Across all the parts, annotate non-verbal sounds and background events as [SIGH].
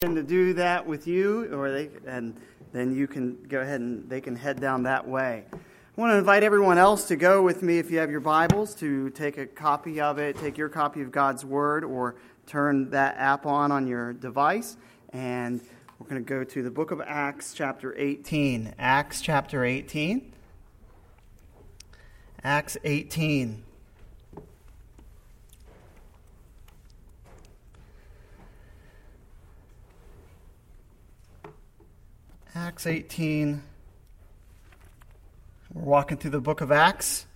to do that with you, or they, and then you can go ahead and they can head down that way. I want to invite everyone else to go with me if you have your Bibles to take a copy of it, take your copy of God's Word, or turn that app on on your device. And we're going to go to the book of Acts, chapter 18. Acts, chapter 18. Acts 18. Acts 18. We're walking through the book of Acts.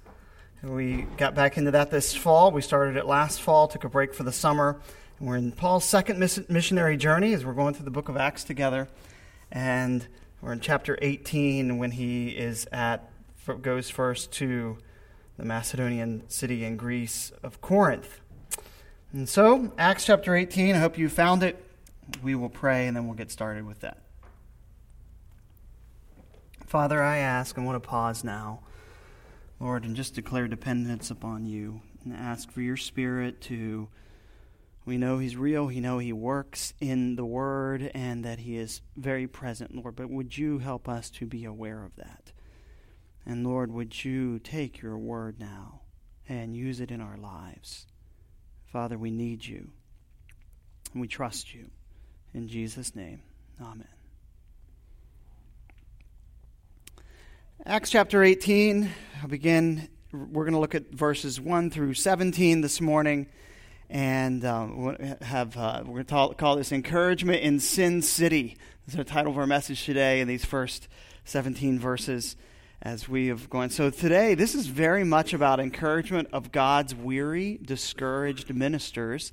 We got back into that this fall. We started it last fall, took a break for the summer. And we're in Paul's second missionary journey as we're going through the book of Acts together. And we're in chapter 18 when he is at goes first to the Macedonian city in Greece of Corinth. And so, Acts chapter 18, I hope you found it. We will pray and then we'll get started with that. Father, I ask, I want to pause now, Lord, and just declare dependence upon you and ask for your Spirit to. We know He's real. We know He works in the Word and that He is very present, Lord. But would you help us to be aware of that? And Lord, would you take your Word now and use it in our lives? Father, we need you and we trust you. In Jesus' name, amen. Acts chapter 18, I'll begin. We're going to look at verses 1 through 17 this morning. And um, have, uh, we're going to call this Encouragement in Sin City. This is the title of our message today in these first 17 verses as we have gone. So today, this is very much about encouragement of God's weary, discouraged ministers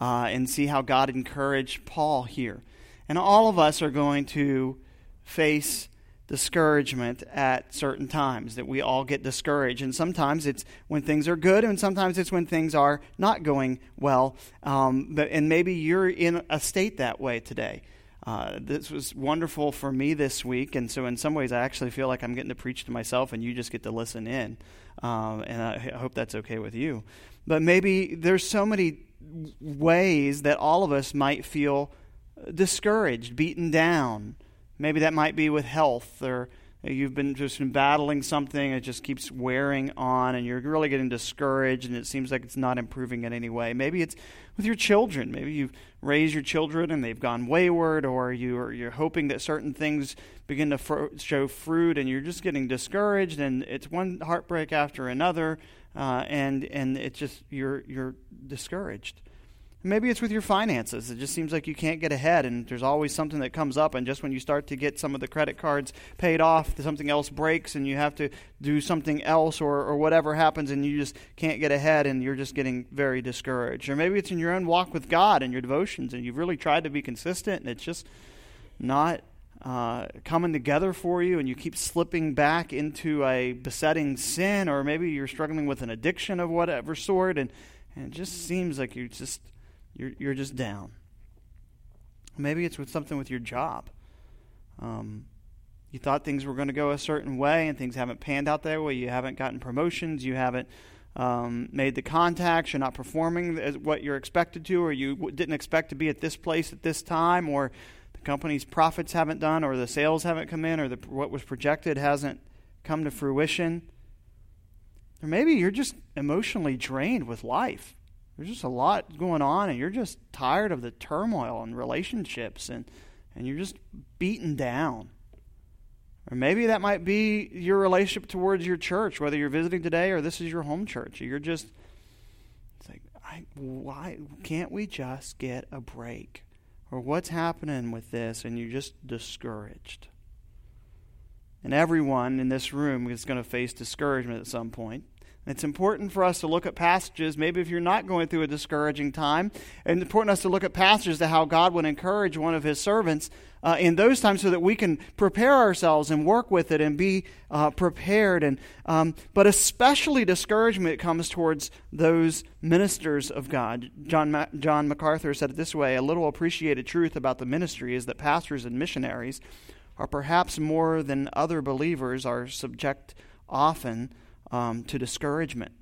uh, and see how God encouraged Paul here. And all of us are going to face discouragement at certain times, that we all get discouraged. And sometimes it's when things are good, and sometimes it's when things are not going well. Um, but, and maybe you're in a state that way today. Uh, this was wonderful for me this week, and so in some ways, I actually feel like I'm getting to preach to myself, and you just get to listen in. Um, and I hope that's okay with you. But maybe there's so many ways that all of us might feel discouraged, beaten down, Maybe that might be with health, or you've been just been battling something, it just keeps wearing on, and you're really getting discouraged, and it seems like it's not improving in any way. Maybe it's with your children. Maybe you've raised your children and they've gone wayward, or you're, you're hoping that certain things begin to fr- show fruit, and you're just getting discouraged, and it's one heartbreak after another, uh, and and it's just you're you're discouraged. Maybe it's with your finances. It just seems like you can't get ahead, and there's always something that comes up. And just when you start to get some of the credit cards paid off, something else breaks, and you have to do something else, or, or whatever happens, and you just can't get ahead, and you're just getting very discouraged. Or maybe it's in your own walk with God and your devotions, and you've really tried to be consistent, and it's just not uh, coming together for you, and you keep slipping back into a besetting sin, or maybe you're struggling with an addiction of whatever sort, and, and it just seems like you just you're, you're just down. Maybe it's with something with your job. Um, you thought things were going to go a certain way, and things haven't panned out that way. You haven't gotten promotions. You haven't um, made the contacts. You're not performing as what you're expected to, or you didn't expect to be at this place at this time, or the company's profits haven't done, or the sales haven't come in, or the, what was projected hasn't come to fruition. Or maybe you're just emotionally drained with life there's just a lot going on and you're just tired of the turmoil and relationships and, and you're just beaten down. Or maybe that might be your relationship towards your church, whether you're visiting today or this is your home church. You're just, it's like, I, why can't we just get a break? Or what's happening with this? And you're just discouraged. And everyone in this room is going to face discouragement at some point. It's important for us to look at passages, maybe if you're not going through a discouraging time, and important us to look at passages to how God would encourage one of his servants uh, in those times so that we can prepare ourselves and work with it and be uh, prepared. And, um, but especially discouragement comes towards those ministers of God. John, Ma- John MacArthur said it this way A little appreciated truth about the ministry is that pastors and missionaries are perhaps more than other believers are subject often um, to discouragement.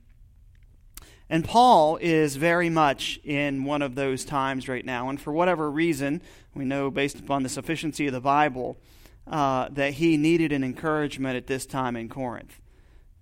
And Paul is very much in one of those times right now. And for whatever reason, we know based upon the sufficiency of the Bible, uh, that he needed an encouragement at this time in Corinth.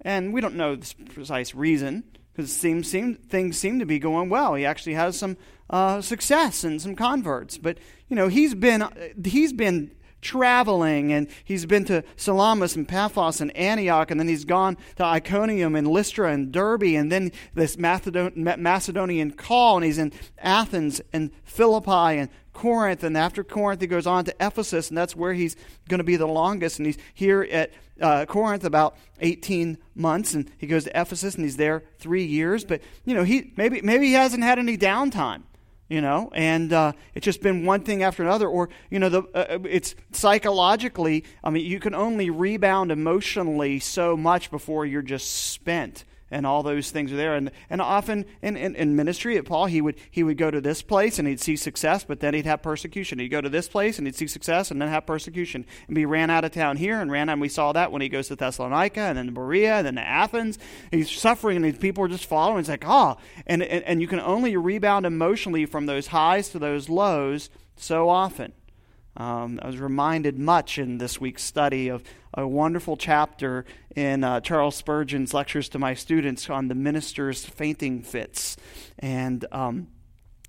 And we don't know the precise reason, because seem, seem, things seem to be going well. He actually has some uh, success and some converts. But, you know, he's been, he's been traveling and he's been to Salamis and Paphos and Antioch and then he's gone to Iconium and Lystra and Derbe and then this Macedonian call and he's in Athens and Philippi and Corinth and after Corinth he goes on to Ephesus and that's where he's going to be the longest and he's here at uh, Corinth about 18 months and he goes to Ephesus and he's there 3 years but you know he maybe maybe he hasn't had any downtime you know and uh, it's just been one thing after another or you know the, uh, it's psychologically i mean you can only rebound emotionally so much before you're just spent and all those things are there. And, and often in, in, in, ministry at Paul, he would, he would go to this place and he'd see success, but then he'd have persecution. He'd go to this place and he'd see success and then have persecution. And be ran out of town here and ran out. And we saw that when he goes to Thessalonica and then to Berea and then to Athens. He's suffering and these people are just following. It's like, oh. And, and, and you can only rebound emotionally from those highs to those lows so often. Um, I was reminded much in this week's study of a wonderful chapter in uh, Charles Spurgeon's lectures to my students on the minister's fainting fits. And um,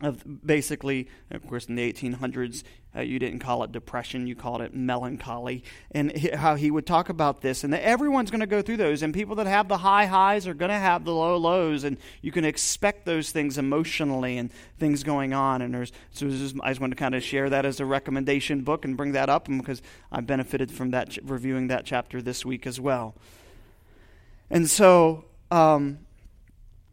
of basically, of course, in the 1800s, uh, you didn't call it depression, you called it melancholy. And he, how he would talk about this, and that everyone's going to go through those. And people that have the high highs are going to have the low lows, and you can expect those things emotionally and things going on. And there's, so I just want to kind of share that as a recommendation book and bring that up because I benefited from that, reviewing that chapter this week as well. And so, um,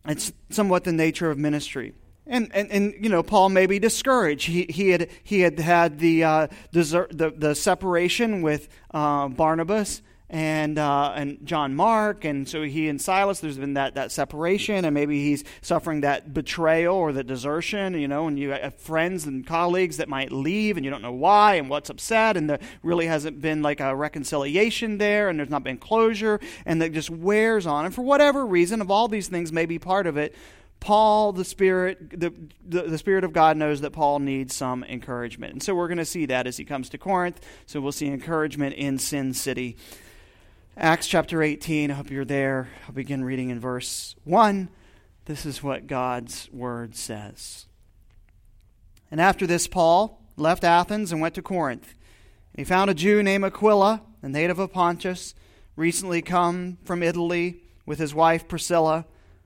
it's somewhat the nature of ministry. And, and, and you know Paul may be discouraged. He, he had he had had the uh, desert, the, the separation with uh, Barnabas and uh, and John Mark, and so he and Silas. There's been that that separation, and maybe he's suffering that betrayal or the desertion. You know, and you have friends and colleagues that might leave, and you don't know why and what's upset, and there really hasn't been like a reconciliation there, and there's not been closure, and that just wears on. And for whatever reason, of all these things, may be part of it. Paul, the Spirit, the, the, the, Spirit of God knows that Paul needs some encouragement. And so we're going to see that as he comes to Corinth. So we'll see encouragement in Sin City. Acts chapter 18, I hope you're there. I'll begin reading in verse 1. This is what God's word says. And after this, Paul left Athens and went to Corinth. He found a Jew named Aquila, a native of Pontus, recently come from Italy with his wife Priscilla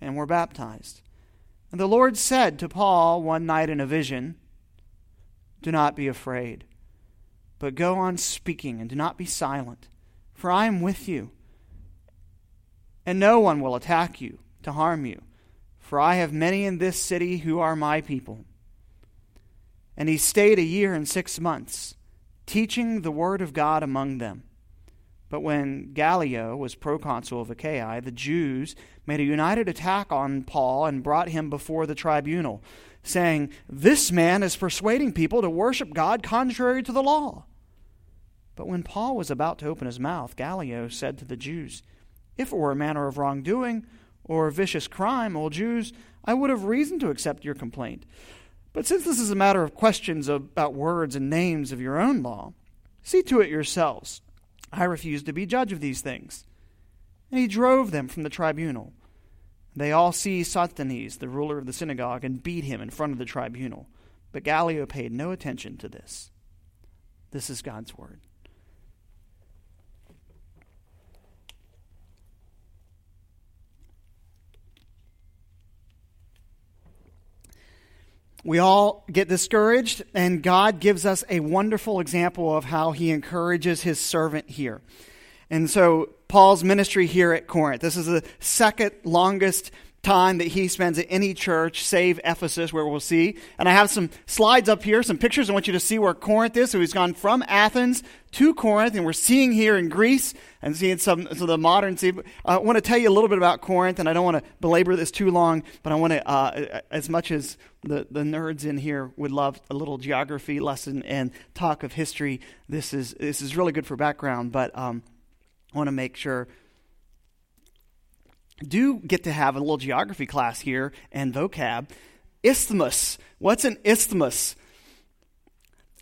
and were baptized. And the Lord said to Paul one night in a vision, Do not be afraid, but go on speaking and do not be silent, for I am with you. And no one will attack you to harm you, for I have many in this city who are my people. And he stayed a year and six months, teaching the word of God among them. But when Gallio was proconsul of Achaia, the Jews made a united attack on Paul and brought him before the tribunal, saying, This man is persuading people to worship God contrary to the law. But when Paul was about to open his mouth, Gallio said to the Jews, If it were a matter of wrongdoing or vicious crime, O Jews, I would have reason to accept your complaint. But since this is a matter of questions about words and names of your own law, see to it yourselves I refuse to be judge of these things. And he drove them from the tribunal. They all seized Sosthenes, the ruler of the synagogue, and beat him in front of the tribunal. But Gallio paid no attention to this. This is God's word. We all get discouraged, and God gives us a wonderful example of how He encourages His servant here. And so, Paul's ministry here at Corinth, this is the second longest time that he spends at any church, save Ephesus, where we'll see. And I have some slides up here, some pictures. I want you to see where Corinth is. So he's gone from Athens to Corinth, and we're seeing here in Greece and seeing some, some of the modern. See, I want to tell you a little bit about Corinth, and I don't want to belabor this too long, but I want to, uh, as much as the, the nerds in here would love a little geography lesson and talk of history, this is, this is really good for background, but um, I want to make sure do get to have a little geography class here and vocab. Isthmus. What's an isthmus?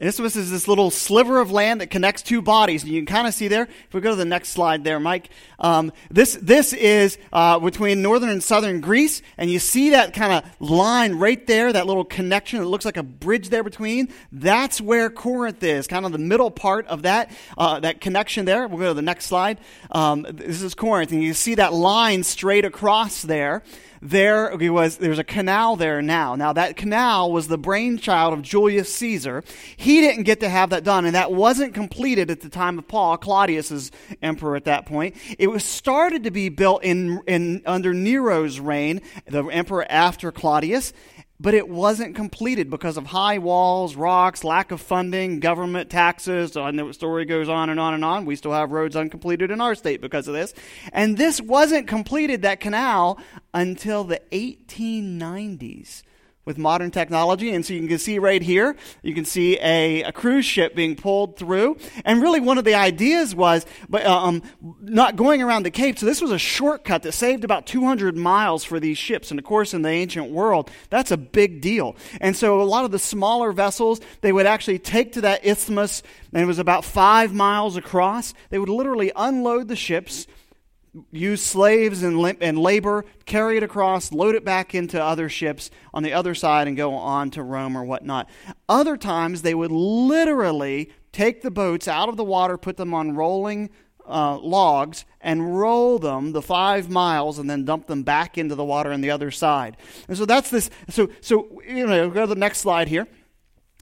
Isthmus is this little sliver of land that connects two bodies. You can kind of see there, if we go to the next slide there, Mike, um, this, this is uh, between northern and southern Greece. And you see that kind of line right there, that little connection that looks like a bridge there between. That's where Corinth is, kind of the middle part of that, uh, that connection there. We'll go to the next slide. Um, this is Corinth. And you see that line straight across there there was there's a canal there now. Now that canal was the brainchild of Julius Caesar. He didn't get to have that done, and that wasn't completed at the time of Paul. Claudius is emperor at that point. It was started to be built in, in under Nero's reign, the emperor after Claudius, but it wasn't completed because of high walls, rocks, lack of funding, government taxes, and the story goes on and on and on. We still have roads uncompleted in our state because of this. And this wasn't completed, that canal, until the 1890s with modern technology. And so you can see right here, you can see a, a cruise ship being pulled through. And really one of the ideas was but, uh, um, not going around the Cape. So this was a shortcut that saved about 200 miles for these ships. And of course, in the ancient world, that's a big deal. And so a lot of the smaller vessels, they would actually take to that isthmus, and it was about five miles across. They would literally unload the ships use slaves and, and labor, carry it across, load it back into other ships on the other side, and go on to Rome or whatnot. Other times, they would literally take the boats out of the water, put them on rolling uh, logs, and roll them the five miles, and then dump them back into the water on the other side. And so that's this. So, so you know, go to the next slide here.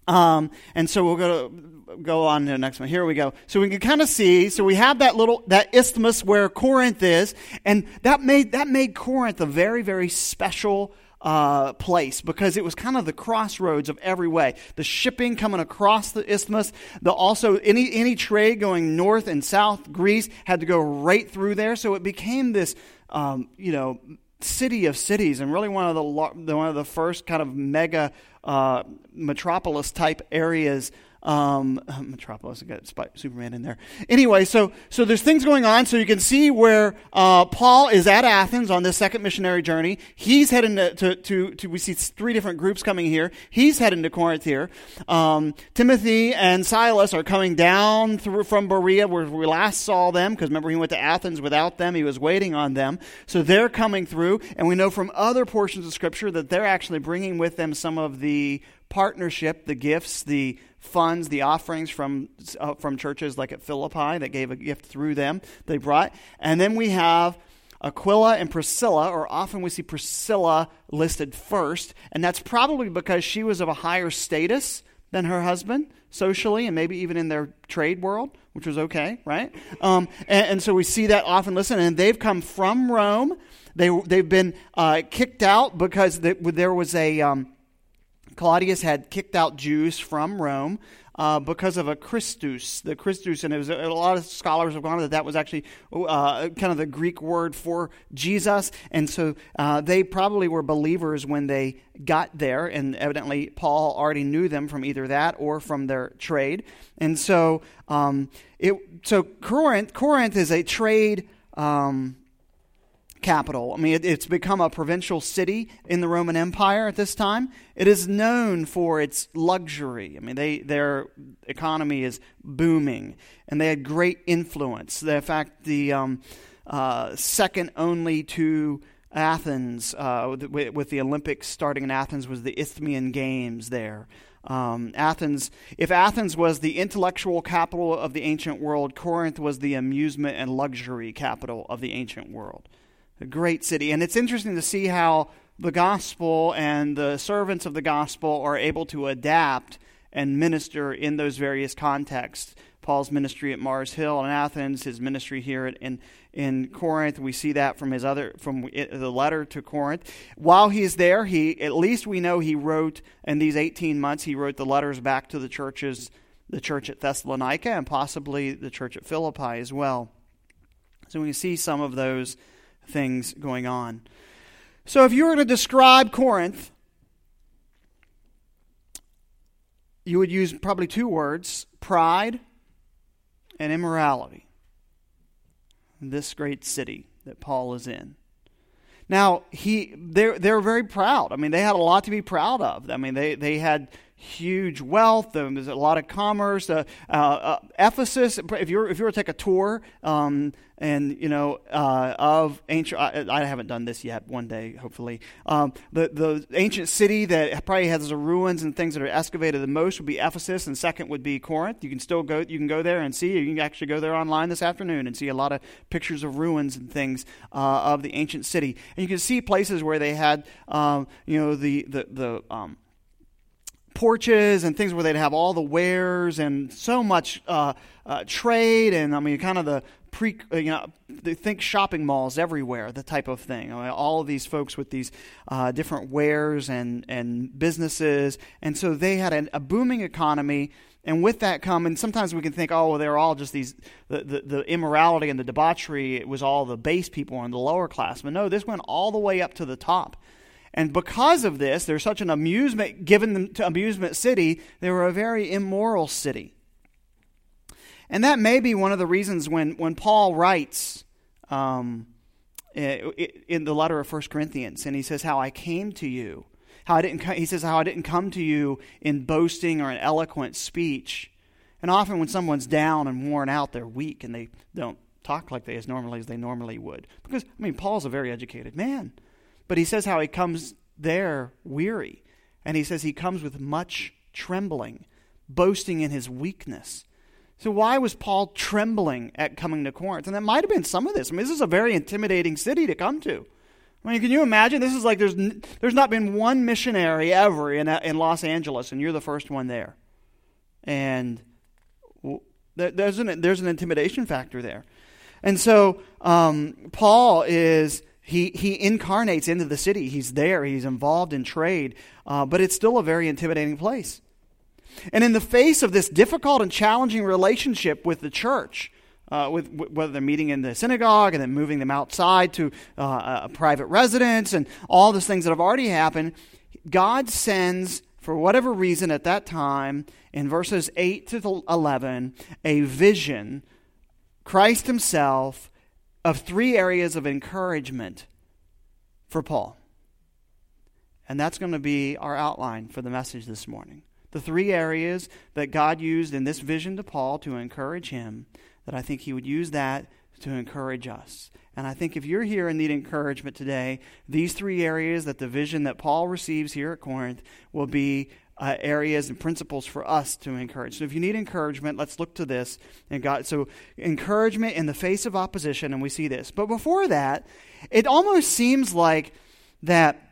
Um, and so we'll go to go on to the next one. Here we go. So we can kind of see. So we have that little that isthmus where Corinth is, and that made that made Corinth a very very special uh, place because it was kind of the crossroads of every way. The shipping coming across the isthmus, the also any any trade going north and south Greece had to go right through there. So it became this, um, you know, city of cities and really one of the one of the first kind of mega uh, metropolis type areas um, [SIGHS] Metropolis, got Superman in there. Anyway, so so there's things going on. So you can see where uh, Paul is at Athens on this second missionary journey. He's heading to, to, to, to, we see three different groups coming here. He's heading to Corinth here. Um, Timothy and Silas are coming down through from Berea where we last saw them because remember he went to Athens without them. He was waiting on them. So they're coming through, and we know from other portions of Scripture that they're actually bringing with them some of the partnership, the gifts, the funds, the offerings from, uh, from churches like at Philippi that gave a gift through them, they brought. And then we have Aquila and Priscilla, or often we see Priscilla listed first, and that's probably because she was of a higher status than her husband socially and maybe even in their trade world, which was okay, right? Um, and, and, so we see that often listed, and they've come from Rome. They, they've been uh, kicked out because there was a. Um, Claudius had kicked out Jews from Rome uh, because of a Christus. The Christus, and it was a, a lot of scholars have gone that that was actually uh, kind of the Greek word for Jesus, and so uh, they probably were believers when they got there, and evidently Paul already knew them from either that or from their trade, and so um, it so Corinth Corinth is a trade. Um, capital. I mean, it, it's become a provincial city in the Roman Empire at this time. It is known for its luxury. I mean, they, their economy is booming, and they had great influence. In fact, the um, uh, second only to Athens, uh, with, with, the Olympics starting in Athens, was the Isthmian Games there. Um, Athens, if Athens was the intellectual capital of the ancient world, Corinth was the amusement and luxury capital of the ancient world. A great city. And it's interesting to see how the gospel and the servants of the gospel are able to adapt and minister in those various contexts. Paul's ministry at Mars Hill in Athens, his ministry here in, in Corinth. We see that from his other from the letter to Corinth. While he's there, he at least we know he wrote in these 18 months he wrote the letters back to the churches, the church at Thessalonica and possibly the church at Philippi as well. So we see some of those things going on. So if you were to describe Corinth, you would use probably two words pride and immorality. This great city that Paul is in. Now, he they're they're very proud. I mean, they had a lot to be proud of. I mean, they, they had huge wealth. There's a lot of commerce. Uh, uh, uh, Ephesus, if you were, if you were to take a tour, um, and you know uh, of ancient, I, I, haven't done this yet. One day, hopefully, um, the the ancient city that probably has the ruins and things that are excavated the most would be Ephesus, and second would be Corinth. You can still go, you can go there and see. You can actually go there online this afternoon and see a lot of pictures of ruins and things uh, of the ancient city, and you can see places where they had, um, you know, the the the um, porches and things where they'd have all the wares and so much uh, uh, trade and I mean kind of the pre uh, you know they think shopping malls everywhere the type of thing. I mean, all of these folks with these uh, different wares and and businesses. And so they had an, a booming economy. And with that come and sometimes we can think oh well they're all just these the, the, the immorality and the debauchery. It was all the base people and the lower class. But no this went all the way up to the top and because of this, there's such an amusement given them to amusement city, they were a very immoral city. And that may be one of the reasons when, when Paul writes um, in the letter of 1 Corinthians, and he says, How I came to you. How I didn't, he says, How I didn't come to you in boasting or an eloquent speech. And often when someone's down and worn out, they're weak and they don't talk like they as normally as they normally would. Because, I mean, Paul's a very educated man. But he says how he comes there weary. And he says he comes with much trembling, boasting in his weakness. So, why was Paul trembling at coming to Corinth? And that might have been some of this. I mean, this is a very intimidating city to come to. I mean, can you imagine? This is like there's, there's not been one missionary ever in, in Los Angeles, and you're the first one there. And there's an, there's an intimidation factor there. And so, um, Paul is he, he incarnates into the city. He's there. He's involved in trade. Uh, but it's still a very intimidating place. And in the face of this difficult and challenging relationship with the church, uh, with, whether they're meeting in the synagogue and then moving them outside to uh, a private residence and all those things that have already happened, God sends, for whatever reason at that time, in verses 8 to 11, a vision, Christ Himself of three areas of encouragement for Paul. And that's going to be our outline for the message this morning. The three areas that God used in this vision to Paul to encourage him, that I think he would use that to encourage us. And I think if you're here and need encouragement today, these three areas that the vision that Paul receives here at Corinth will be uh, areas and principles for us to encourage. So if you need encouragement, let's look to this and God. So encouragement in the face of opposition, and we see this. But before that, it almost seems like that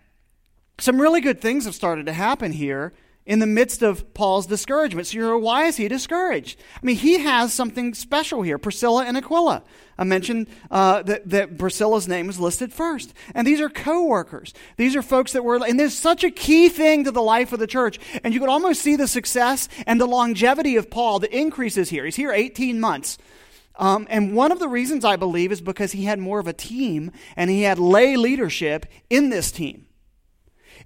some really good things have started to happen here in the midst of Paul's discouragement. So you're, why is he discouraged? I mean, he has something special here Priscilla and Aquila. I mentioned uh, that, that Priscilla's name is listed first. And these are co workers. These are folks that were, and there's such a key thing to the life of the church. And you could almost see the success and the longevity of Paul that increases here. He's here 18 months. Um, and one of the reasons I believe is because he had more of a team and he had lay leadership in this team.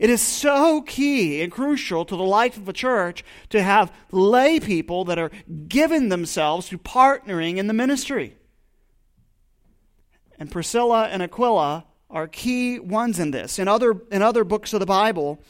It is so key and crucial to the life of a church to have lay people that are giving themselves to partnering in the ministry. And Priscilla and Aquila are key ones in this. In other, in other books of the Bible,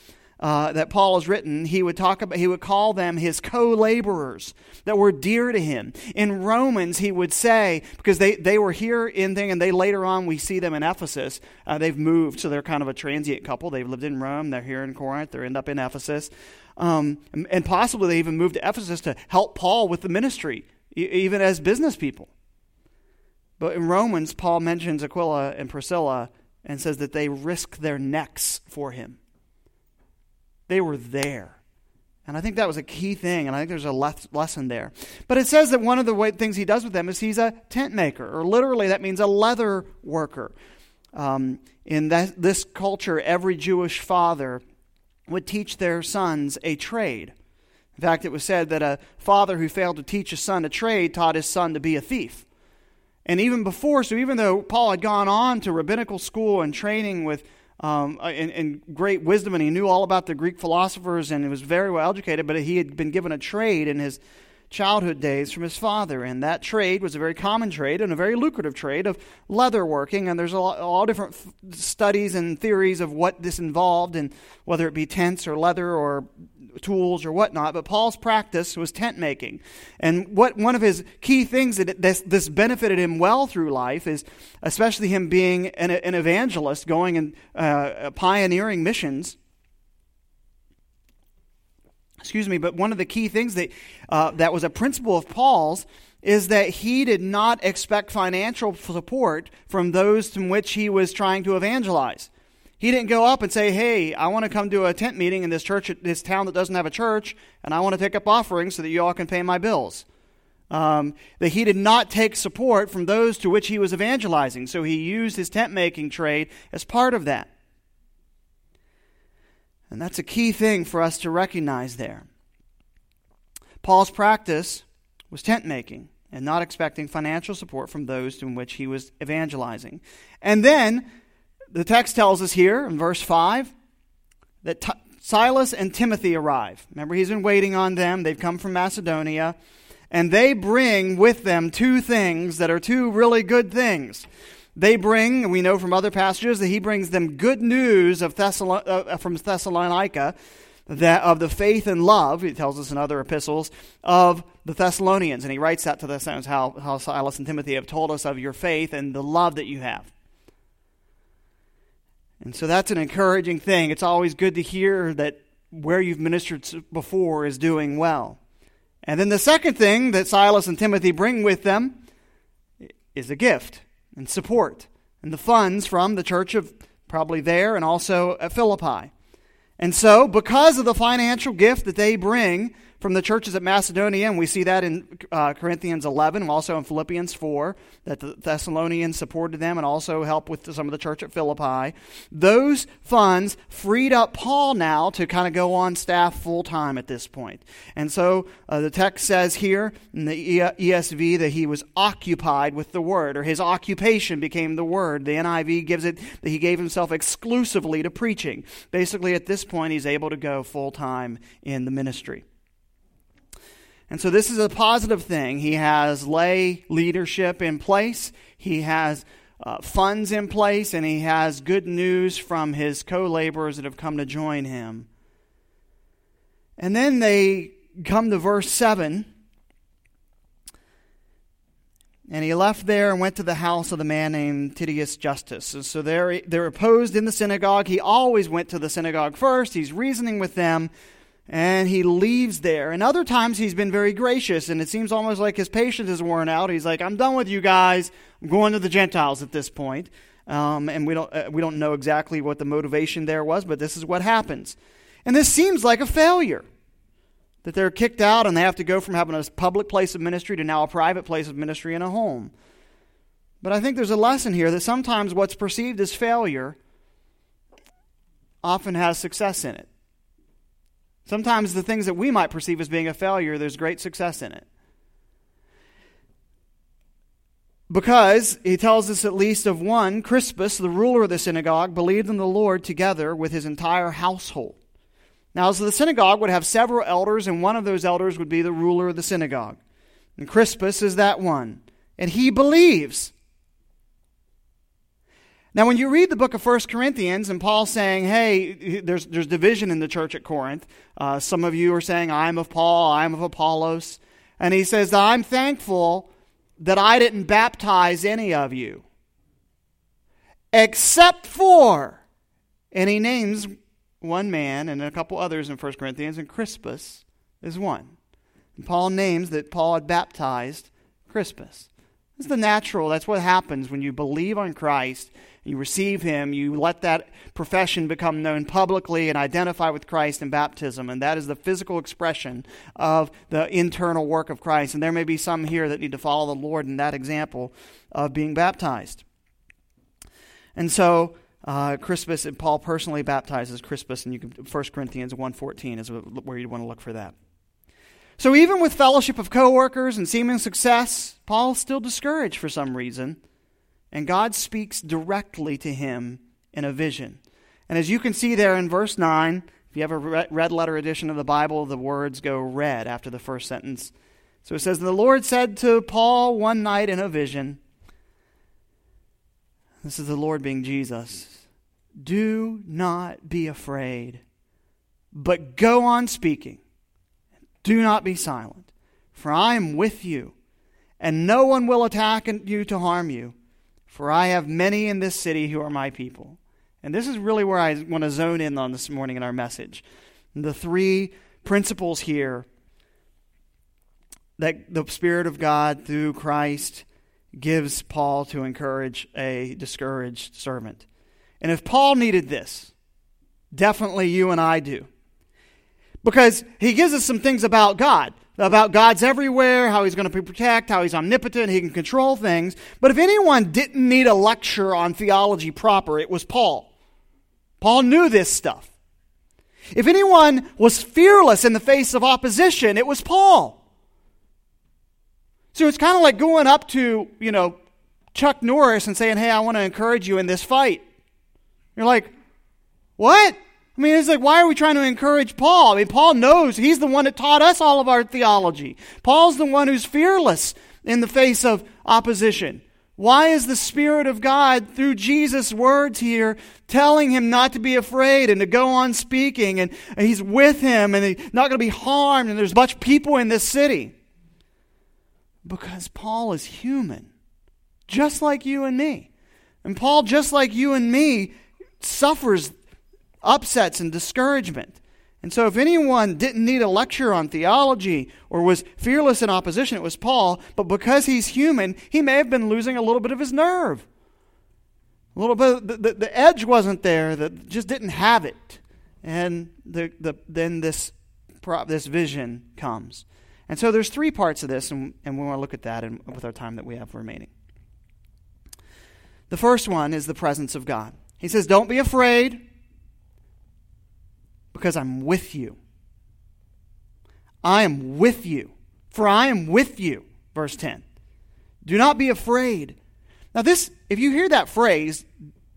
uh, that Paul has written, he would talk about, he would call them his co-laborers that were dear to him. In Romans, he would say, because they, they were here in thing, and they later on we see them in Ephesus. Uh, they've moved, so they're kind of a transient couple. They've lived in Rome, they're here in Corinth, they end up in Ephesus. Um, and, possibly they even moved to Ephesus to help Paul with the ministry, even as business people. But in Romans, Paul mentions Aquila and Priscilla and says that they risked their necks for him. They were there. And I think that was a key thing, and I think there's a le- lesson there. But it says that one of the way, things he does with them is he's a tent maker, or literally that means a leather worker. Um, in that, this culture, every Jewish father would teach their sons a trade. In fact, it was said that a father who failed to teach his son a trade taught his son to be a thief. And even before, so even though Paul had gone on to rabbinical school and training with um, and, uh, great wisdom, and he knew all about the Greek philosophers and he was very well educated, but he had been given a trade in his childhood days from his father. And that trade was a very common trade and a very lucrative trade of leather working. And there's a lot, all different f- studies and theories of what this involved, and whether it be tents or leather or tools or whatnot. But Paul's practice was tent making. And what one of his key things that this, this benefited him well through life is, especially him being an, an evangelist, going and uh, pioneering missions excuse me, but one of the key things that, uh, that was a principle of Paul's is that he did not expect financial support from those from which he was trying to evangelize. He didn't go up and say, Hey, I want to come to a tent meeting in this church, this town that doesn't have a church, and I want to take up offerings so that you all can pay my bills. Um, that he did not take support from those to which he was evangelizing, so he used his tent making trade as part of that. And that's a key thing for us to recognize there. Paul's practice was tent making and not expecting financial support from those to which he was evangelizing. And then the text tells us here in verse 5 that T- Silas and Timothy arrive. Remember, he's been waiting on them. They've come from Macedonia. And they bring with them two things that are two really good things. They bring, we know from other passages that he brings them good news of Thessalon- uh, from Thessalonica, that of the faith and love, he tells us in other epistles, of the Thessalonians. And he writes that to the Thessalonians, how, how Silas and Timothy have told us of your faith and the love that you have. And so that's an encouraging thing. It's always good to hear that where you've ministered before is doing well. And then the second thing that Silas and Timothy bring with them is a gift and support and the funds from the church of probably there and also at Philippi. And so, because of the financial gift that they bring from the churches at Macedonia, and we see that in uh, Corinthians 11, also in Philippians 4, that the Thessalonians supported them and also helped with some of the church at Philippi. Those funds freed up Paul now to kind of go on staff full time at this point. And so uh, the text says here in the ESV that he was occupied with the word, or his occupation became the word. The NIV gives it that he gave himself exclusively to preaching. Basically, at this point, he's able to go full time in the ministry. And so this is a positive thing. He has lay leadership in place, he has uh, funds in place, and he has good news from his co laborers that have come to join him. And then they come to verse 7. And he left there and went to the house of the man named Titius Justus. And so they're, they're opposed in the synagogue. He always went to the synagogue first. He's reasoning with them and he leaves there. And other times he's been very gracious, and it seems almost like his patience is worn out. He's like, "I'm done with you guys. I'm going to the Gentiles at this point." Um, and we don't uh, we don't know exactly what the motivation there was, but this is what happens. And this seems like a failure that they're kicked out and they have to go from having a public place of ministry to now a private place of ministry in a home. But I think there's a lesson here that sometimes what's perceived as failure often has success in it. Sometimes the things that we might perceive as being a failure, there's great success in it. Because he tells us at least of one, Crispus, the ruler of the synagogue, believed in the Lord together with his entire household. Now, so the synagogue would have several elders, and one of those elders would be the ruler of the synagogue. And Crispus is that one. And he believes. Now, when you read the book of 1 Corinthians and Paul saying, hey, there's, there's division in the church at Corinth, uh, some of you are saying, I'm of Paul, I'm of Apollos. And he says, I'm thankful that I didn't baptize any of you, except for, and he names one man and a couple others in 1 Corinthians, and Crispus is one. And Paul names that Paul had baptized Crispus. It's the natural. That's what happens when you believe on Christ, you receive Him, you let that profession become known publicly and identify with Christ in baptism. And that is the physical expression of the internal work of Christ. And there may be some here that need to follow the Lord in that example of being baptized. And so uh, Crispus and Paul personally baptizes Crispus, and you can 1 Corinthians 1.14 is where you'd want to look for that. So even with fellowship of coworkers and seeming success, Paul's still discouraged for some reason, and God speaks directly to him in a vision. And as you can see there in verse 9, if you have a red letter edition of the Bible, the words go red after the first sentence. So it says, The Lord said to Paul one night in a vision, this is the Lord being Jesus. Do not be afraid, but go on speaking. Do not be silent, for I am with you, and no one will attack you to harm you, for I have many in this city who are my people. And this is really where I want to zone in on this morning in our message. The three principles here that the Spirit of God through Christ gives Paul to encourage a discouraged servant. And if Paul needed this, definitely you and I do. Because he gives us some things about God, about God's everywhere, how he's going to protect, how he's omnipotent, he can control things. But if anyone didn't need a lecture on theology proper, it was Paul. Paul knew this stuff. If anyone was fearless in the face of opposition, it was Paul. So it's kind of like going up to, you know, Chuck Norris and saying, hey, I want to encourage you in this fight. You're like, what? I mean, it's like, why are we trying to encourage Paul? I mean, Paul knows he's the one that taught us all of our theology. Paul's the one who's fearless in the face of opposition. Why is the Spirit of God, through Jesus' words here, telling him not to be afraid and to go on speaking? And, he's with him and he's not going to be harmed, and there's much people in this city. Because Paul is human, just like you and me. And Paul, just like you and me, suffers upsets and discouragement. And so, if anyone didn't need a lecture on theology or was fearless in opposition, it was Paul. But because he's human, he may have been losing a little bit of his nerve. A little bit, the, the, the edge wasn't there, that just didn't have it. And the, the, then this, this vision comes. And so there's three parts of this, and, and we want to look at that in, with our time that we have remaining. The first one is the presence of God. He says, Don't be afraid, because I'm with you. I am with you, for I am with you. Verse 10. Do not be afraid. Now, this, if you hear that phrase,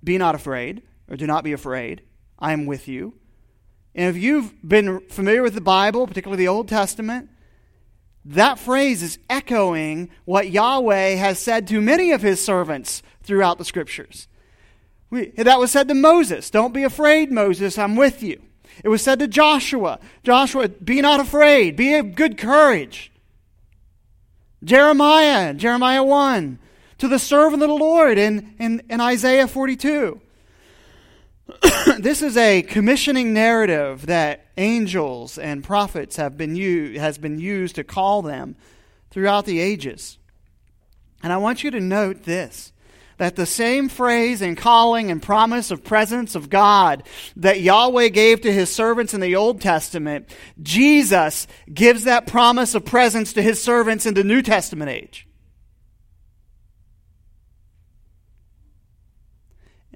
be not afraid, or do not be afraid, I am with you. And if you've been familiar with the Bible, particularly the Old Testament, that phrase is echoing what Yahweh has said to many of his servants throughout the scriptures. We, that was said to Moses Don't be afraid, Moses, I'm with you. It was said to Joshua Joshua, be not afraid, be of good courage. Jeremiah, Jeremiah 1, to the servant of the Lord in, in, in Isaiah 42. [COUGHS] this is a commissioning narrative that angels and prophets have been used, has been used to call them throughout the ages. And I want you to note this that the same phrase and calling and promise of presence of God that Yahweh gave to his servants in the Old Testament, Jesus gives that promise of presence to his servants in the New Testament age.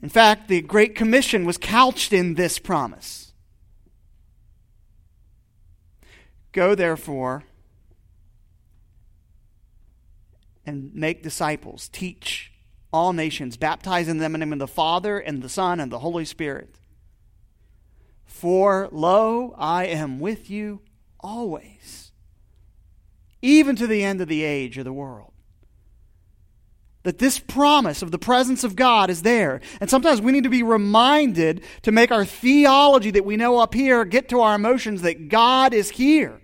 In fact, the Great Commission was couched in this promise. Go, therefore, and make disciples, teach all nations, baptizing them in the name of the Father, and the Son, and the Holy Spirit. For lo, I am with you always, even to the end of the age of the world. that this promise of the presence of God is there. And sometimes we need to be reminded to make our theology that we know up here get to our emotions that God is here.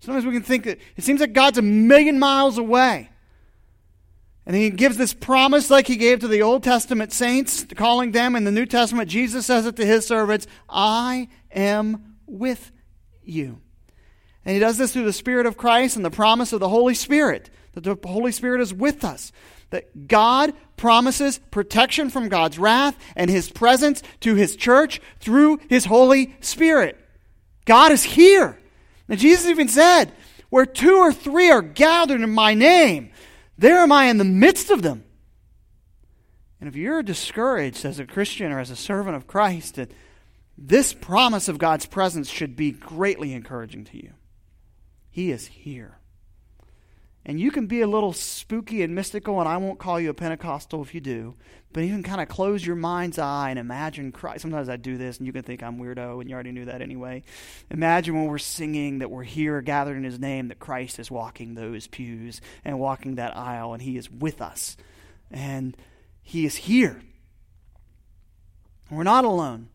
Sometimes we can think that it seems like God's a million miles away. And he gives this promise like he gave to the Old Testament saints, calling them in the New Testament. Jesus says it to his servants I am with you. And he does this through the Spirit of Christ and the promise of the Holy Spirit, that the Holy Spirit is with us. That God promises protection from God's wrath and his presence to his church through his Holy Spirit. God is here. And Jesus even said, Where two or three are gathered in my name, there am I in the midst of them. And if you're discouraged as a Christian or as a servant of Christ, that this promise of God's presence should be greatly encouraging to you. He is here. And you can be a little spooky and mystical, and I won't call you a Pentecostal if you do, but can kind of close your mind's eye and imagine Christ. Sometimes I do this, and you can think I'm weirdo, and you already knew that anyway. Imagine when we're singing that we're here gathered in His name, that Christ is walking those pews and walking that aisle, and He is with us. And He is here. We're not alone.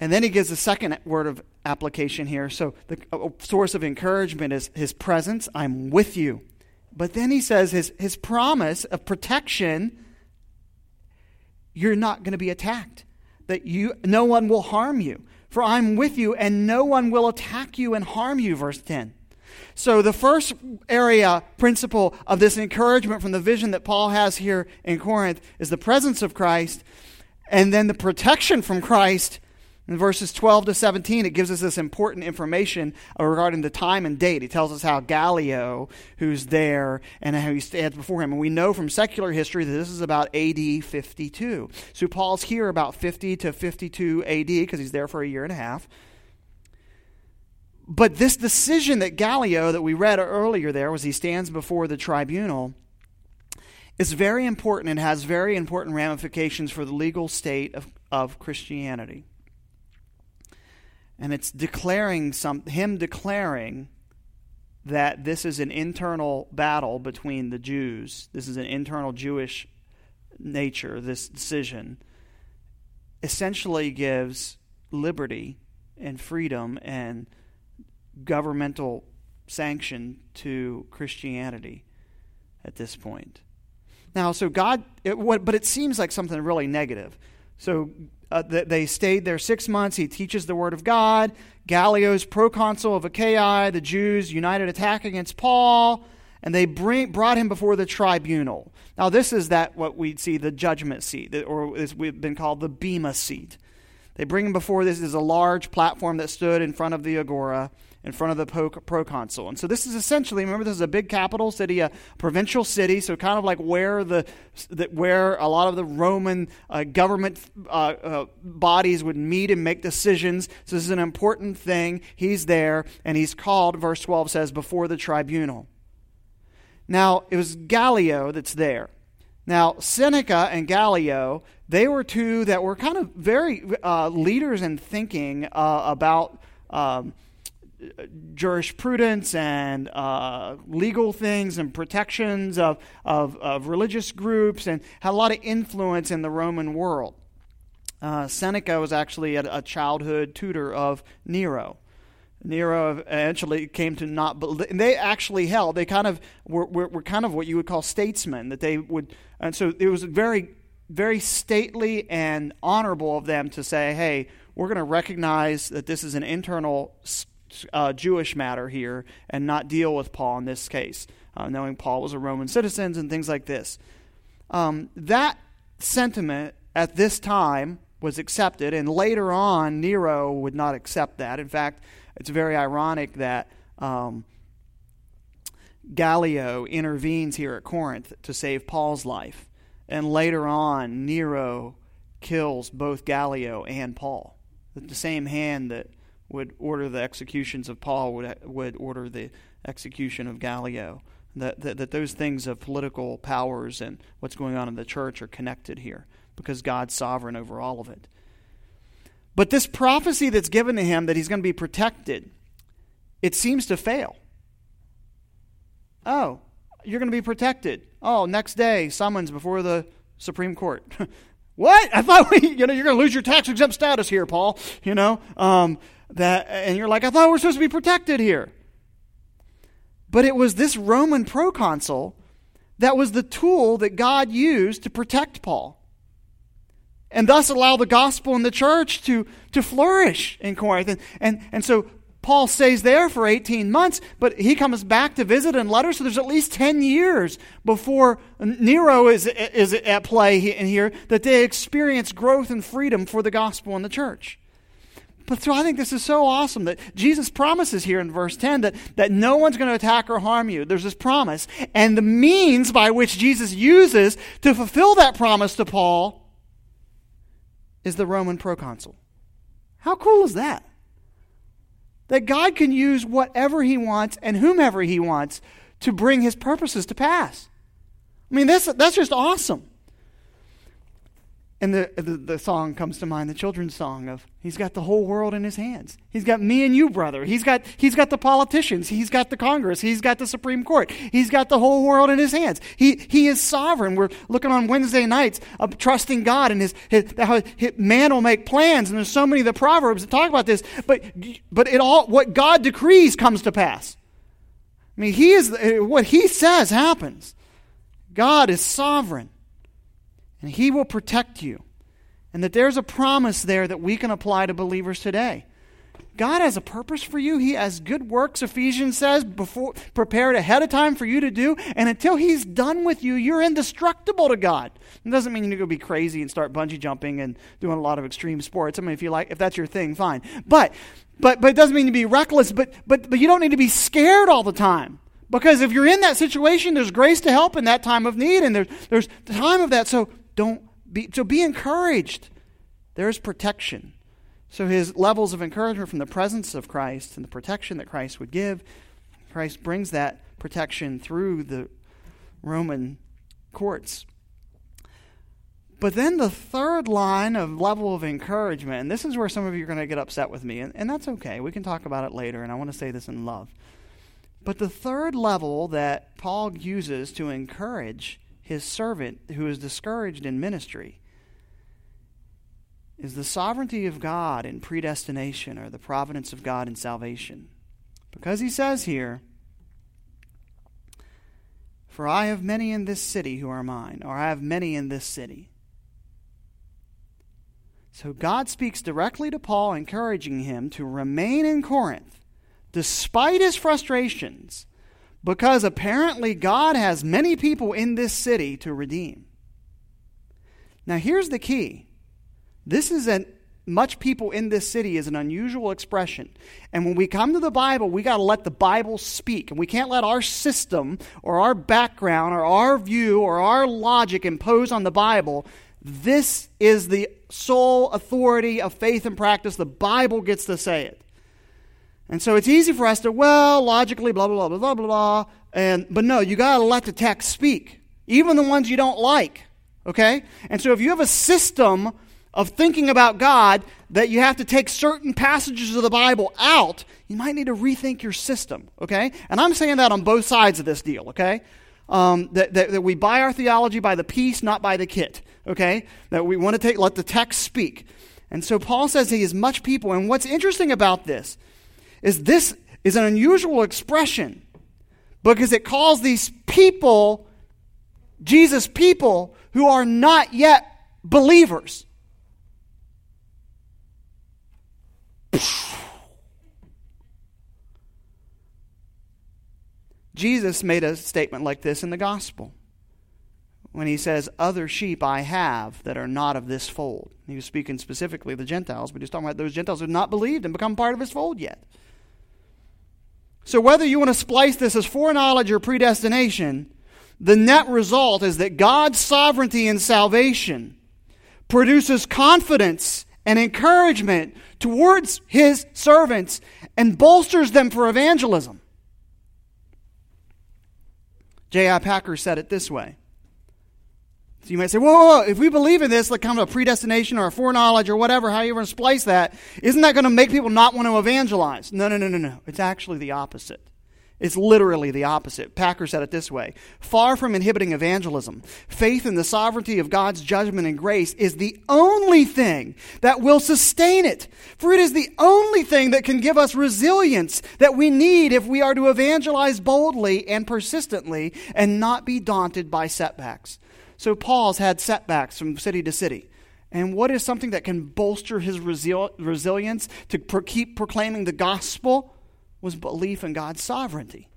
And then he gives a second word of application here. So the uh, source of encouragement is his presence. I'm with you. But then he says his, his promise of protection you're not going to be attacked. That you no one will harm you. For I'm with you and no one will attack you and harm you verse 10. So the first area principle of this encouragement from the vision that Paul has here in Corinth is the presence of Christ and then the protection from Christ in verses 12 to 17, it gives us this important information regarding the time and date. He tells us how Gallio, who's there, and how he stands before him. And we know from secular history that this is about AD 52. So Paul's here about 50 to 52 AD because he's there for a year and a half. But this decision that Gallio, that we read earlier there, was he stands before the tribunal, is very important and has very important ramifications for the legal state of, of Christianity and it's declaring some him declaring that this is an internal battle between the Jews. This is an internal Jewish nature. This decision essentially gives liberty and freedom and governmental sanction to Christianity at this point. Now, so God, it, what, but it seems like something really negative. So uh, they stayed there six months. He teaches the word of God. Gallio's proconsul of Achaia, the Jews united attack against Paul, and they bring, brought him before the tribunal. Now, this is that what we see the judgment seat, or as we've been called the bema seat. They bring him before this is a large platform that stood in front of the agora, in front of the proconsul. And so this is essentially, remember, this is a big capital city, a provincial city, so kind of like where the, where a lot of the Roman uh, government uh, uh, bodies would meet and make decisions. So this is an important thing. He's there, and he's called, verse 12 says, before the tribunal. Now, it was Gallio that's there. Now, Seneca and Gallio, they were two that were kind of very uh, leaders in thinking uh, about um, jurisprudence and uh, legal things and protections of, of, of, religious groups and had a lot of influence in the Roman world. Uh, Seneca was actually a, a, childhood tutor of Nero. Nero eventually came to not believe. They actually held. They kind of were, were, were kind of what you would call statesmen. That they would, and so it was very, very stately and honorable of them to say, "Hey, we're going to recognize that this is an internal uh, Jewish matter here and not deal with Paul in this case, uh, knowing Paul was a Roman citizen and things like this. Um, that sentiment at this time was accepted, and later on, Nero would not accept that. In fact, it's very ironic that um, Gallio intervenes here at Corinth to save Paul's life, and later on, Nero kills both Gallio and Paul. The same hand that would order the executions of Paul, would, would order the execution of Gallio. That, that, that those things of political powers and what's going on in the church are connected here because God's sovereign over all of it. But this prophecy that's given to him that he's going to be protected, it seems to fail. Oh, you're going to be protected. Oh, next day, summons before the Supreme Court. [LAUGHS] what? I thought we, you know, you're going to lose your tax exempt status here, Paul. You know, um, that, and you're like, I thought we are supposed to be protected here. But it was this Roman proconsul that was the tool that God used to protect Paul and thus allow the gospel and the church to, to flourish in Corinth. And, and, and so Paul stays there for 18 months, but he comes back to visit in letters. So there's at least 10 years before Nero is, is at play in here that they experience growth and freedom for the gospel and the church. But so I think this is so awesome that Jesus promises here in verse 10 that, that no one's going to attack or harm you. There's this promise. And the means by which Jesus uses to fulfill that promise to Paul is the Roman proconsul. How cool is that? That God can use whatever He wants and whomever He wants to bring His purposes to pass. I mean, that's, that's just awesome. And the, the, the, song comes to mind, the children's song of He's got the whole world in His hands. He's got me and you, brother. He's got, he's got the politicians. He's got the Congress. He's got the Supreme Court. He's got the whole world in His hands. He, he is sovereign. We're looking on Wednesday nights of trusting God and his, his, how his, man will make plans. And there's so many of the Proverbs that talk about this. But, but it all, what God decrees comes to pass. I mean, He is, what He says happens. God is sovereign and He will protect you. And that there's a promise there that we can apply to believers today. God has a purpose for you. He has good works, Ephesians says, before prepared ahead of time for you to do. And until He's done with you, you're indestructible to God. It doesn't mean going to be crazy and start bungee jumping and doing a lot of extreme sports. I mean, if you like, if that's your thing, fine. But, but, but it doesn't mean to be reckless. But, but, but you don't need to be scared all the time. Because if you're in that situation, there's grace to help in that time of need, and there's, there's the time of that. So don't be so be encouraged. There's protection. So his levels of encouragement from the presence of Christ and the protection that Christ would give, Christ brings that protection through the Roman courts. But then the third line of level of encouragement, and this is where some of you are going to get upset with me, and, and that's okay. We can talk about it later, and I want to say this in love. But the third level that Paul uses to encourage his servant who is discouraged in ministry is the sovereignty of God in predestination or the providence of God in salvation. Because he says here, For I have many in this city who are mine, or I have many in this city. So God speaks directly to Paul, encouraging him to remain in Corinth despite his frustrations because apparently God has many people in this city to redeem. Now, here's the key this is an much people in this city is an unusual expression. And when we come to the Bible, we got to let the Bible speak. And we can't let our system or our background or our view or our logic impose on the Bible. This is the sole authority of faith and practice. The Bible gets to say it. And so it's easy for us to, well, logically, blah, blah, blah, blah, blah, blah. And, but no, you got to let the text speak, even the ones you don't like. Okay? And so if you have a system of thinking about God that you have to take certain passages of the Bible out, you might need to rethink your system. Okay? And I'm saying that on both sides of this deal. Okay? Um, that, that, that we buy our theology by the piece, not by the kit. Okay? That we want to take, let the text speak. And so Paul says he has much people. And what's interesting about this is this is an unusual expression because it calls these people Jesus people who are not yet believers. Jesus made a statement like this in the gospel when he says, Other sheep I have that are not of this fold. He was speaking specifically of the Gentiles, but he's talking about those Gentiles who have not believed and become part of his fold yet. So, whether you want to splice this as foreknowledge or predestination, the net result is that God's sovereignty and salvation produces confidence and encouragement towards his servants and bolsters them for evangelism. J.I. Packer said it this way so you might say, whoa, whoa, whoa, if we believe in this, like kind of a predestination or a foreknowledge or whatever, how you want to splice that, isn't that going to make people not want to evangelize? No, no, no, no, no. It's actually the opposite. It's literally the opposite. Packer said it this way Far from inhibiting evangelism, faith in the sovereignty of God's judgment and grace is the only thing that will sustain it. For it is the only thing that can give us resilience that we need if we are to evangelize boldly and persistently and not be daunted by setbacks. So Paul's had setbacks from city to city. And what is something that can bolster his resil- resilience to pro- keep proclaiming the gospel? Was belief in God's sovereignty.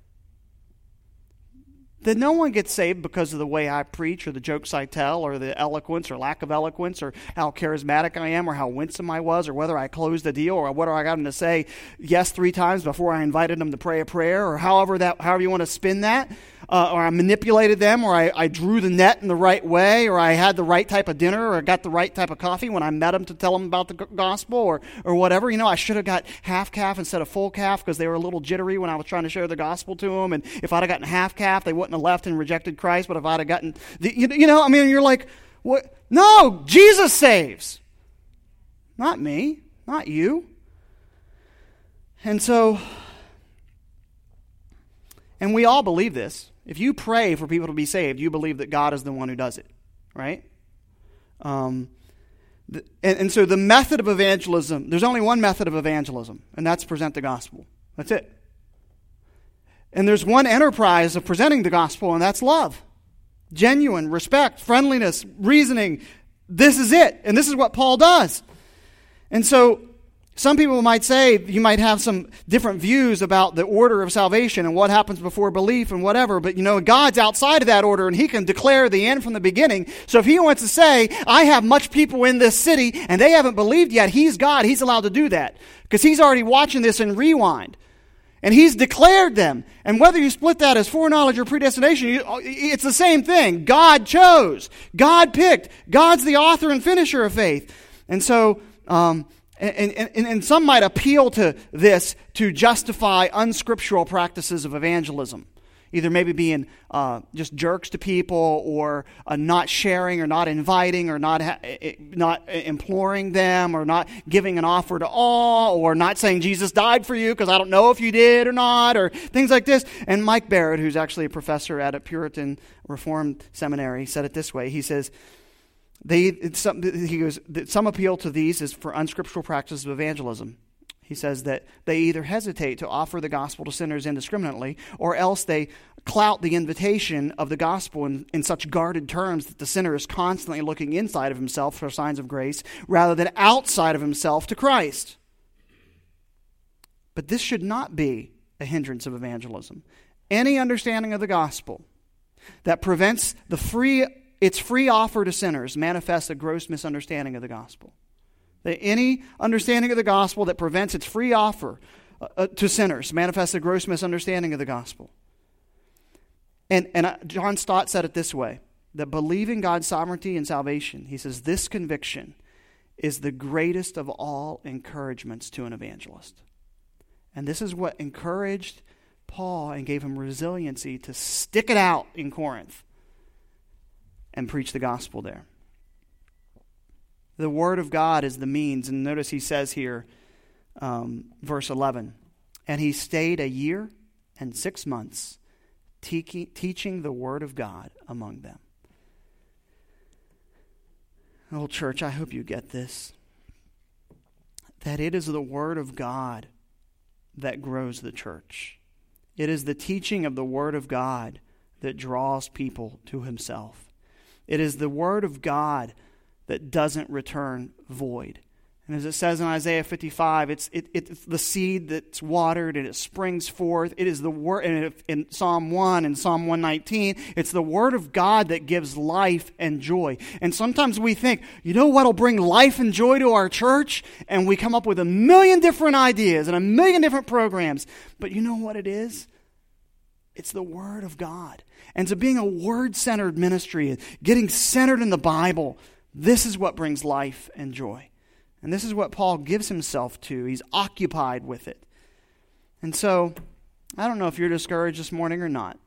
That no one gets saved because of the way I preach or the jokes I tell or the eloquence or lack of eloquence or how charismatic I am or how winsome I was or whether I closed the deal or whether I got them to say yes three times before I invited them to pray a prayer or however that however you want to spin that uh, or I manipulated them, or I, I drew the net in the right way, or I had the right type of dinner, or I got the right type of coffee when I met them to tell them about the gospel, or, or whatever. You know, I should have got half caff instead of full caff because they were a little jittery when I was trying to share the gospel to them. And if I'd have gotten half caff, they wouldn't have left and rejected Christ. But if I'd have gotten, the, you, you know, I mean, you're like, what? No, Jesus saves. Not me, not you. And so, and we all believe this. If you pray for people to be saved, you believe that God is the one who does it, right? Um, the, and, and so the method of evangelism, there's only one method of evangelism, and that's present the gospel. That's it. And there's one enterprise of presenting the gospel, and that's love. Genuine, respect, friendliness, reasoning. This is it. And this is what Paul does. And so some people might say you might have some different views about the order of salvation and what happens before belief and whatever, but you know, God's outside of that order and He can declare the end from the beginning. So if He wants to say, I have much people in this city and they haven't believed yet, He's God. He's allowed to do that because He's already watching this in rewind. And He's declared them. And whether you split that as foreknowledge or predestination, it's the same thing. God chose. God picked. God's the author and finisher of faith. And so, um, and, and, and, some might appeal to this to justify unscriptural practices of evangelism. Either maybe being uh, just jerks to people, or uh, not sharing, or not inviting, or not, ha- not imploring them, or not giving an offer to all, or not saying Jesus died for you because I don't know if you did or not, or things like this. And Mike Barrett, who's actually a professor at a Puritan Reformed seminary, said it this way He says, they, some, he goes, some appeal to these is for unscriptural practices of evangelism. He says that they either hesitate to offer the gospel to sinners indiscriminately, or else they clout the invitation of the gospel in, in such guarded terms that the sinner is constantly looking inside of himself for signs of grace rather than outside of himself to Christ. But this should not be a hindrance of evangelism. Any understanding of the gospel that prevents the free its free offer to sinners manifests a gross misunderstanding of the gospel. Any understanding of the gospel that prevents its free offer uh, uh, to sinners manifests a gross misunderstanding of the gospel. And, and John Stott said it this way that believing God's sovereignty and salvation, he says, this conviction is the greatest of all encouragements to an evangelist. And this is what encouraged Paul and gave him resiliency to stick it out in Corinth and preach the gospel there. The Word of God is the means. And notice he says here, um, verse 11, and he stayed a year and six months te- teaching the Word of God among them. Oh, church, I hope you get this. That it is the Word of God that grows the church. It is the teaching of the Word of God that draws people to Himself. It is the word of God that doesn't return void. And as it says in Isaiah 55, it's, it, it's the seed that's watered and it springs forth. It is the word, and in Psalm 1 and Psalm 119, it's the word of God that gives life and joy. And sometimes we think, you know what'll bring life and joy to our church? And we come up with a million different ideas and a million different programs. But you know what it is? It's the Word of God. And so, being a word centered ministry, getting centered in the Bible, this is what brings life and joy. And this is what Paul gives himself to. He's occupied with it. And so, I don't know if you're discouraged this morning or not.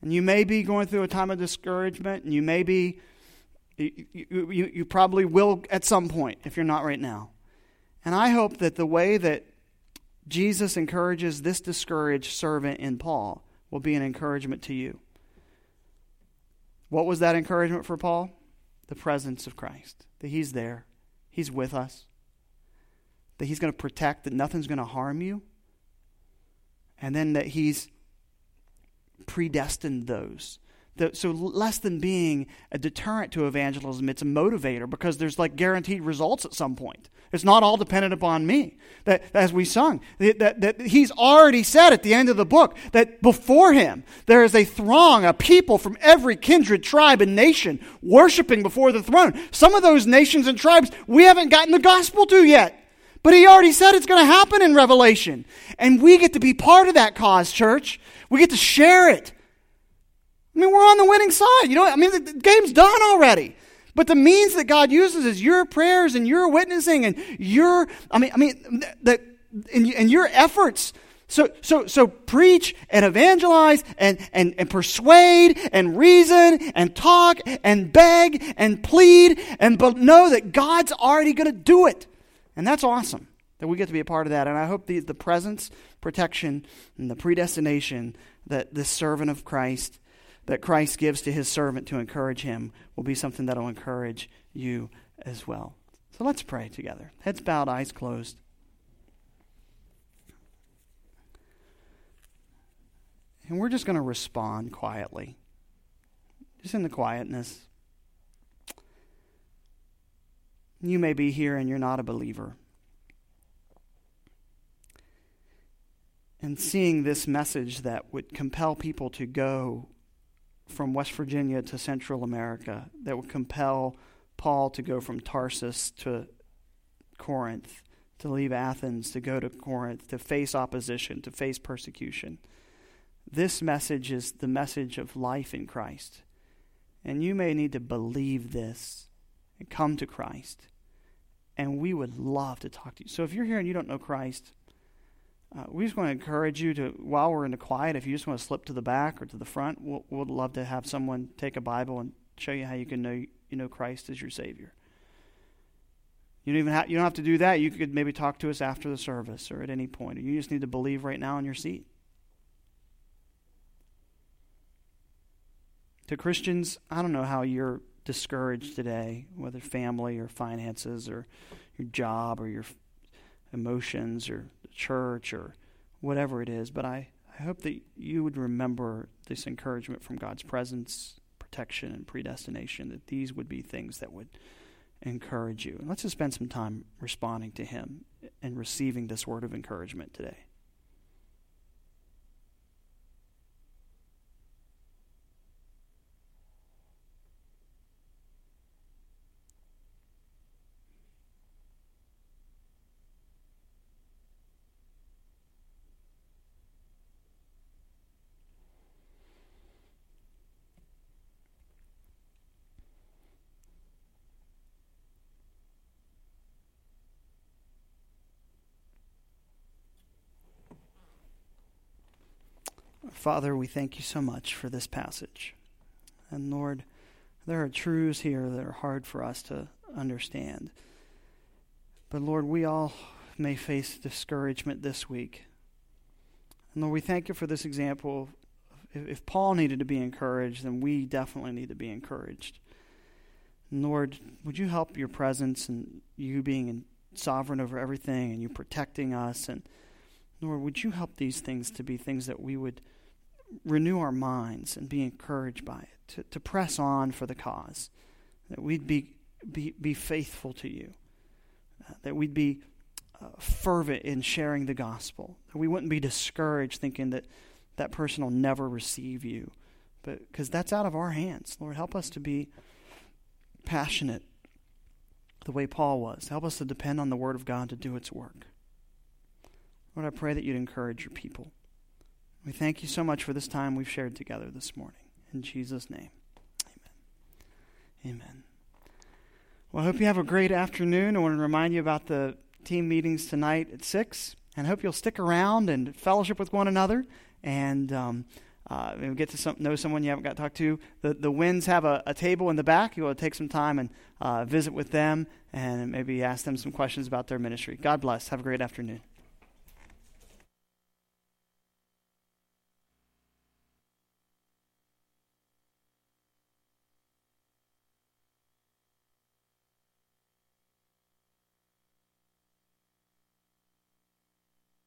And you may be going through a time of discouragement, and you may be, you, you, you probably will at some point if you're not right now. And I hope that the way that Jesus encourages this discouraged servant in Paul will be an encouragement to you. What was that encouragement for Paul? The presence of Christ, that he's there, he's with us, that he's going to protect, that nothing's going to harm you, and then that he's predestined those the, so less than being a deterrent to evangelism, it's a motivator because there's like guaranteed results at some point. It's not all dependent upon me. That as we sung, that, that, that he's already said at the end of the book that before him there is a throng, a people from every kindred, tribe, and nation worshiping before the throne. Some of those nations and tribes we haven't gotten the gospel to yet. But he already said it's going to happen in Revelation. And we get to be part of that cause, church. We get to share it. I mean, we're on the winning side. You know, I mean, the, the game's done already. But the means that God uses is your prayers and your witnessing and your, I mean, I mean, the, and, and your efforts. So, so, so preach and evangelize and, and, and persuade and reason and talk and beg and plead and but know that God's already going to do it. And that's awesome that we get to be a part of that. And I hope the, the presence, protection, and the predestination that this servant of Christ that Christ gives to his servant to encourage him will be something that will encourage you as well. So let's pray together. Heads bowed, eyes closed. And we're just going to respond quietly, just in the quietness. You may be here and you're not a believer. And seeing this message that would compel people to go from West Virginia to Central America that would compel Paul to go from Tarsus to Corinth, to leave Athens, to go to Corinth, to face opposition, to face persecution. This message is the message of life in Christ. And you may need to believe this and come to Christ. And we would love to talk to you. So if you're here and you don't know Christ, uh, we just want to encourage you to, while we're in the quiet, if you just want to slip to the back or to the front, we'll, we'll love to have someone take a Bible and show you how you can know you know Christ as your Savior. You don't even have, you don't have to do that. You could maybe talk to us after the service or at any point. You just need to believe right now in your seat. To Christians, I don't know how you're discouraged today, whether family or finances or your job or your emotions or the church or whatever it is. But I, I hope that you would remember this encouragement from God's presence, protection, and predestination, that these would be things that would encourage you. And let's just spend some time responding to Him and receiving this word of encouragement today. Father, we thank you so much for this passage. And Lord, there are truths here that are hard for us to understand. But Lord, we all may face discouragement this week. And Lord, we thank you for this example. If Paul needed to be encouraged, then we definitely need to be encouraged. And Lord, would you help your presence and you being sovereign over everything and you protecting us? And Lord, would you help these things to be things that we would renew our minds and be encouraged by it, to, to press on for the cause, that we'd be, be, be faithful to you, uh, that we'd be uh, fervent in sharing the gospel, that we wouldn't be discouraged thinking that that person will never receive you, but because that's out of our hands. Lord, help us to be passionate the way Paul was. Help us to depend on the Word of God to do its work. Lord, I pray that you'd encourage your people. We thank you so much for this time we've shared together this morning. In Jesus' name, amen. Amen. Well, I hope you have a great afternoon. I want to remind you about the team meetings tonight at 6. And I hope you'll stick around and fellowship with one another and um, uh, get to some, know someone you haven't got to talk to. The, the Winds have a, a table in the back. You want to take some time and uh, visit with them and maybe ask them some questions about their ministry. God bless. Have a great afternoon.